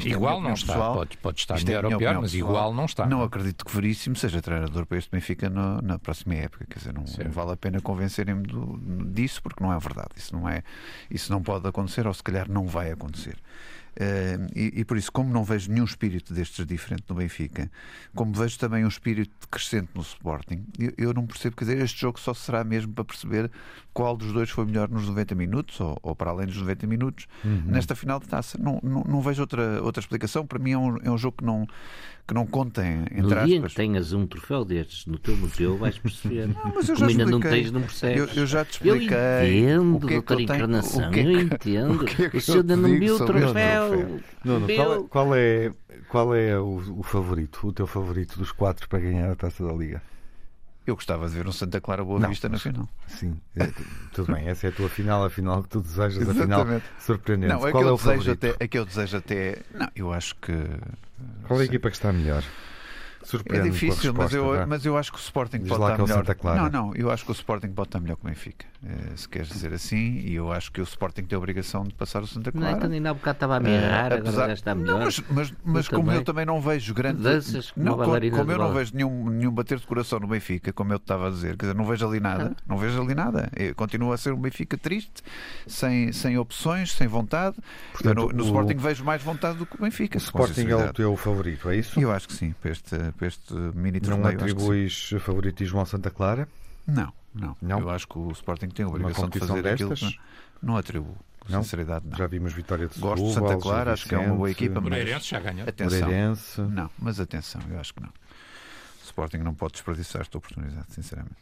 igual é não está, pessoal. pode, pode estar Isto melhor é ou pior, mas pessoal. igual não está. Não acredito que Veríssimo seja treinador para este Benfica no, na próxima época. Quer dizer, não, não vale a pena convencerem-me disso, porque não é verdade. Isso não, é, isso não pode acontecer, ou se calhar não vai acontecer. Uh, e, e, por isso, como não vejo nenhum espírito destes diferente no Benfica, como vejo também um espírito crescente no Sporting, eu, eu, não percebo, quer dizer, este jogo só será mesmo para perceber qual dos dois foi melhor nos 90 minutos, ou, ou para além dos 90 minutos, uhum. nesta final de taça. Não, não, não, vejo outra, outra explicação. Para mim é um, é um jogo que não, que não contem, entre no aspas. dia que tenhas um troféu destes no teu museu, vais perceber. Não, mas eu já ainda não tens, não percebes. Eu, eu já te expliquei. Eu entendo, é doutor Encarnação, que é que, eu entendo. O, que é que o senhor ainda não viu o troféu. Nuno, qual é, qual é, qual é o, o favorito, o teu favorito dos quatro para ganhar a taça da Liga? Eu gostava de ver um Santa Clara Boa não, Vista na final. Sim, é, tudo bem, essa é a tua final, a final que tu desejas, a final surpreendente. Não, é Qual que é eu o desejo favorito? até, é que eu desejo até. Não, eu acho que. Qual é a equipa que está melhor? É difícil, mas, eu, mas eu acho que o Sporting Diz pode estar é melhor. Não, não, eu acho que o Sporting pode estar melhor que o Benfica, eh, se queres dizer assim, e eu acho que o Sporting tem a obrigação de passar o Santa Clara. Não, então ainda há bocado estava a mirar, uh, apesar... agora já está melhor. Não, mas mas, mas como também. eu também não vejo grande. Danças, não, como, como eu não vejo nenhum, nenhum bater de coração no Benfica, como eu estava a dizer, quer dizer, não vejo ali nada, não vejo ali nada. Eu continuo a ser um Benfica triste, sem, sem opções, sem vontade. Portanto, no, no o... Sporting vejo mais vontade do que o Benfica. O Sporting é o teu favorito, é isso? Eu acho que sim, para este, para este mini torneio. Não atribuis favoritismo ao Santa Clara? Não, não, não. Eu acho que o Sporting tem a obrigação de fazer destas? aquilo que não, não atribuo. Não? Sinceridade, não. Já vimos vitória de Gosto de Santa Clara, acho que é uma boa equipa. Moreirense já ganhou. Atenção. Moreirense. Não, mas atenção, eu acho que não. O Sporting não pode desperdiçar esta oportunidade, sinceramente.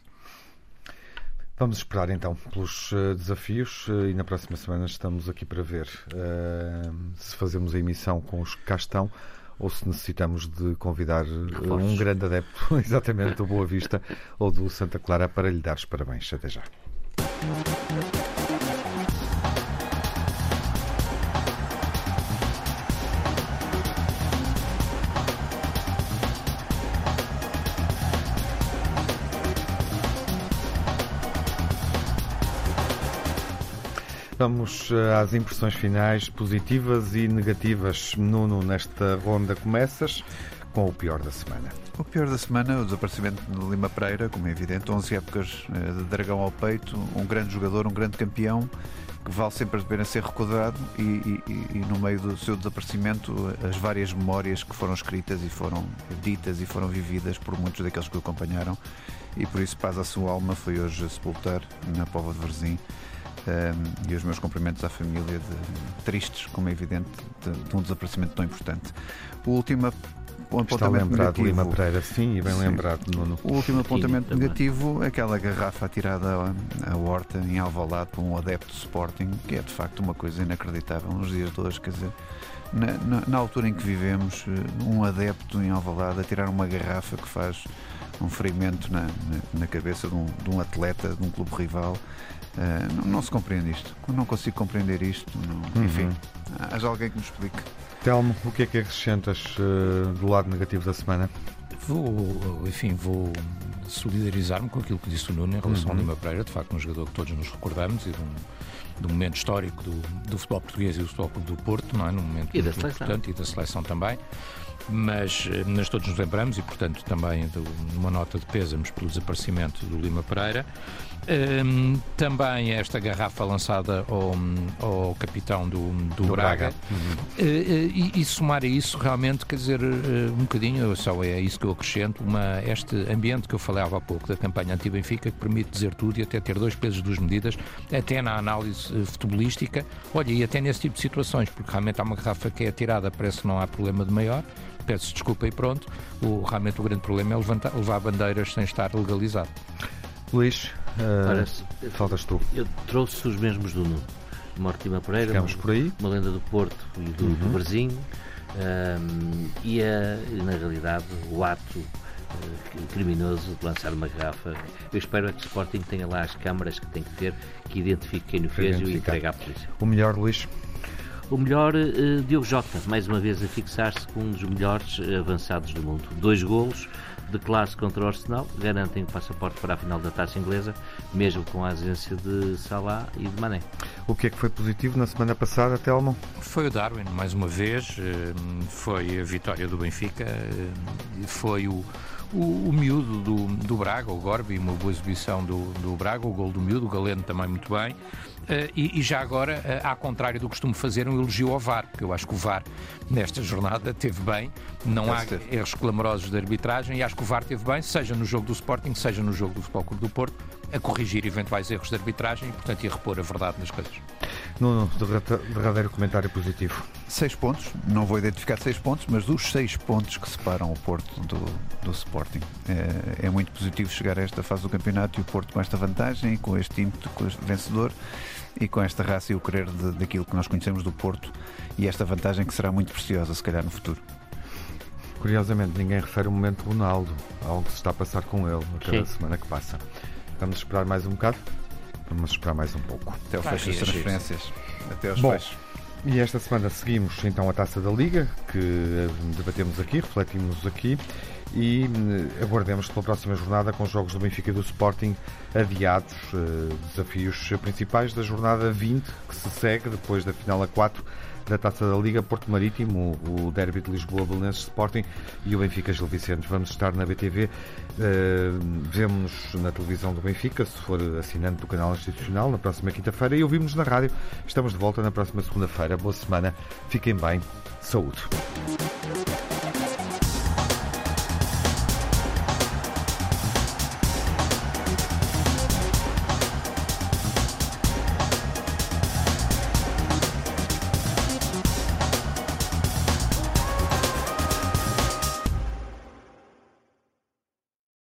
Vamos esperar então pelos uh, desafios uh, e na próxima semana estamos aqui para ver uh, se fazemos a emissão com os que cá estão ou se necessitamos de convidar um grande adepto, exatamente, do Boa Vista ou do Santa Clara para lhe dar os parabéns. Até já. Vamos eh, às impressões finais positivas e negativas. Nuno, nesta ronda começas com o pior da semana. O pior da semana o desaparecimento de Lima Pereira, como é evidente, 11 épocas eh, de dragão ao peito, um grande jogador, um grande campeão que vale sempre a pena ser recordado e, e, e, no meio do seu desaparecimento as várias memórias que foram escritas e foram ditas e foram vividas por muitos daqueles que o acompanharam e por isso paz à sua alma foi hoje sepultar na Pova de Varzim um, e os meus cumprimentos à família de, tristes, como é evidente, de, de um desaparecimento tão importante. O último o apontamento Está lembrado negativo. Lima Pereira, sim, e bem sim. lembrado. No, O último apontamento sim, negativo é aquela garrafa atirada à, horta em Alvalade por um adepto de Sporting, que é de facto uma coisa inacreditável nos dias de hoje, quer dizer, na, na, na altura em que vivemos, eh, um adepto em Alvalade a tirar uma garrafa que faz um ferimento na, na, na cabeça de um, de um, atleta de um clube rival. Uh, não, não, se compreende isto. Não consigo compreender isto. Não, enfim, uhum. haja alguém que me explique. Telmo, o que é que acrescentas uh, do lado negativo da semana? Vou, enfim, vou solidarizar-me com aquilo que disse o Nuno em relação uhum. ao Lima Pereira, de facto, um jogador que todos nos recordamos e de um, de um momento histórico do, do, futebol português e do futebol do Porto, não é? Num momento e muito importante e da seleção também mas, mas eh, todos nos lembramos e, portanto, também de uma nota de pêsames pelo desaparecimento do Lima Pereira. Um, também esta garrafa lançada ao, ao capitão do, do, do Braga, Braga. Uhum. Uh, uh, e, e, somar a isso realmente, quer dizer, uh, um bocadinho, só é isso que eu acrescento, uma, este ambiente que eu falava há pouco da campanha anti-Benfica, que permite dizer tudo e até ter dois pesos, duas medidas, até na análise futebolística, olha, e até nesse tipo de situações, porque realmente há uma garrafa que é atirada, parece que não há problema de maior, peço desculpa e pronto. O, realmente o grande problema é levantar, levar bandeiras sem estar legalizado. Luís, uh, faltas tu. Eu trouxe os mesmos do Nuno. Mortima Pereira, Ficamos por aí. uma lenda do Porto e do, uhum. do Berzinho. Um, e, a, na realidade o ato uh, criminoso de lançar uma garrafa. Eu espero é que o Sporting tenha lá as câmaras que tem que ter, que identifique quem o fez e entregue à polícia. O melhor, Luís? O melhor, uh, Diogo Jota, mais uma vez a fixar-se com um dos melhores avançados do mundo. Dois golos de classe contra o Arsenal, garantem o passaporte para a final da taça inglesa, mesmo com a ausência de Salah e de Mané. O que é que foi positivo na semana passada, Telmo? Foi o Darwin, mais uma vez, eh, foi a vitória do Benfica, eh, foi o o, o miúdo do, do Braga, o Gorbi, uma boa exibição do, do Braga, o gol do miúdo, o Galeno também muito bem. Uh, e, e, já agora, uh, ao contrário do que costumo fazer, um elogio ao VAR, porque eu acho que o VAR, nesta jornada, teve bem, não há erros clamorosos de arbitragem, e acho que o VAR teve bem, seja no jogo do Sporting, seja no jogo do Futebol Clube do Porto, a corrigir eventuais erros de arbitragem e, portanto, a repor a verdade nas coisas. No derradeiro comentário positivo. Seis pontos, não vou identificar seis pontos, mas dos seis pontos que separam o Porto do, do Sporting. É, é, muito positivo chegar a esta fase do campeonato e o Porto com esta vantagem, com este ímpeto com este vencedor e com esta raça e o querer de, daquilo que nós conhecemos do Porto e esta vantagem que será muito preciosa, se calhar, no futuro. Curiosamente, ninguém refere o momento do Ronaldo, algo que se está a passar com ele a cada Sim. semana que passa. Vamos esperar mais um bocado? Vamos esperar mais um pouco. Até o fecho das transferências. Até aos Bom, fechos. E esta semana seguimos então a taça da Liga, que debatemos aqui, refletimos aqui e eh, aguardemos pela próxima jornada com os jogos do Benfica e do Sporting adiados. Eh, desafios principais da jornada 20, que se segue depois da final a 4 da Taça da Liga, Porto Marítimo, o Derby de Lisboa, Belenenses Sporting e o Benfica Gil Vicente. Vamos estar na BTV, uh, eh, vemos na televisão do Benfica, se for assinante do canal institucional, na próxima quinta-feira e ouvimos na rádio. Estamos de volta na próxima segunda-feira. Boa semana, fiquem bem, saúde.